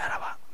ならば。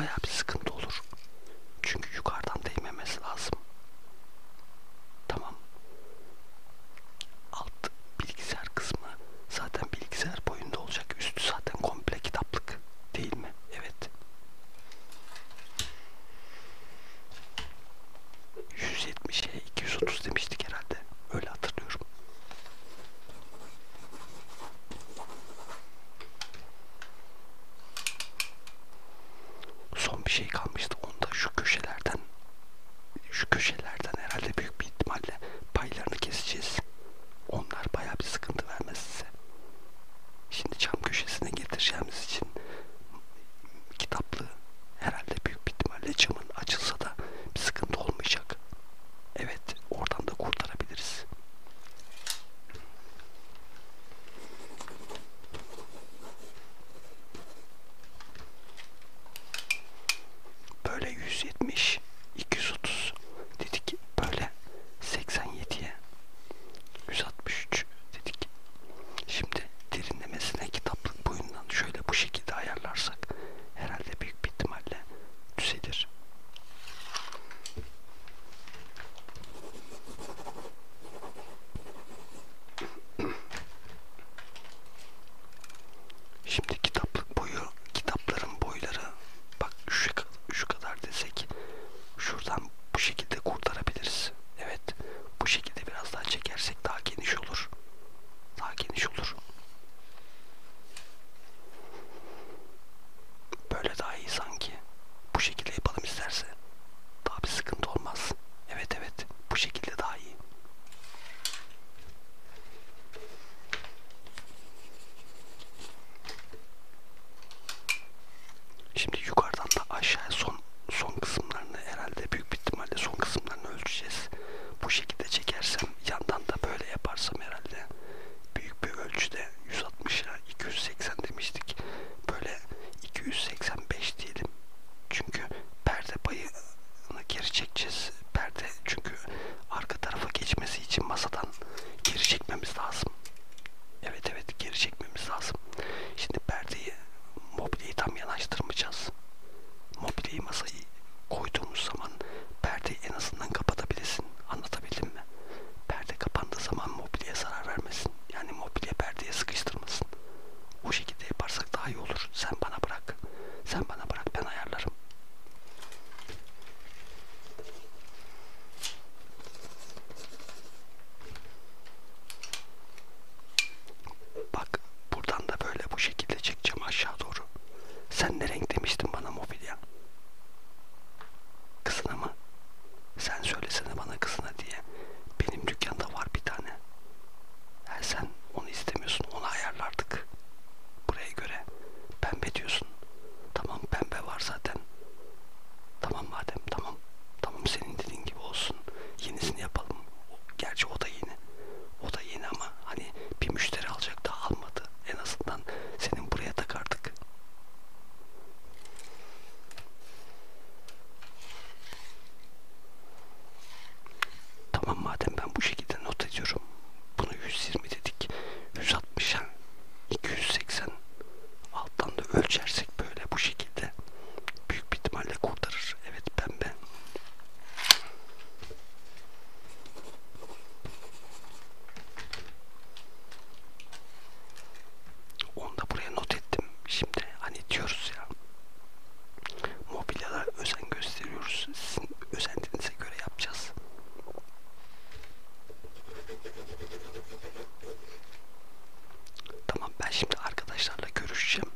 incroyable. Perde payını geri çekeceğiz. Şimdi arkadaşlarla görüşeceğim.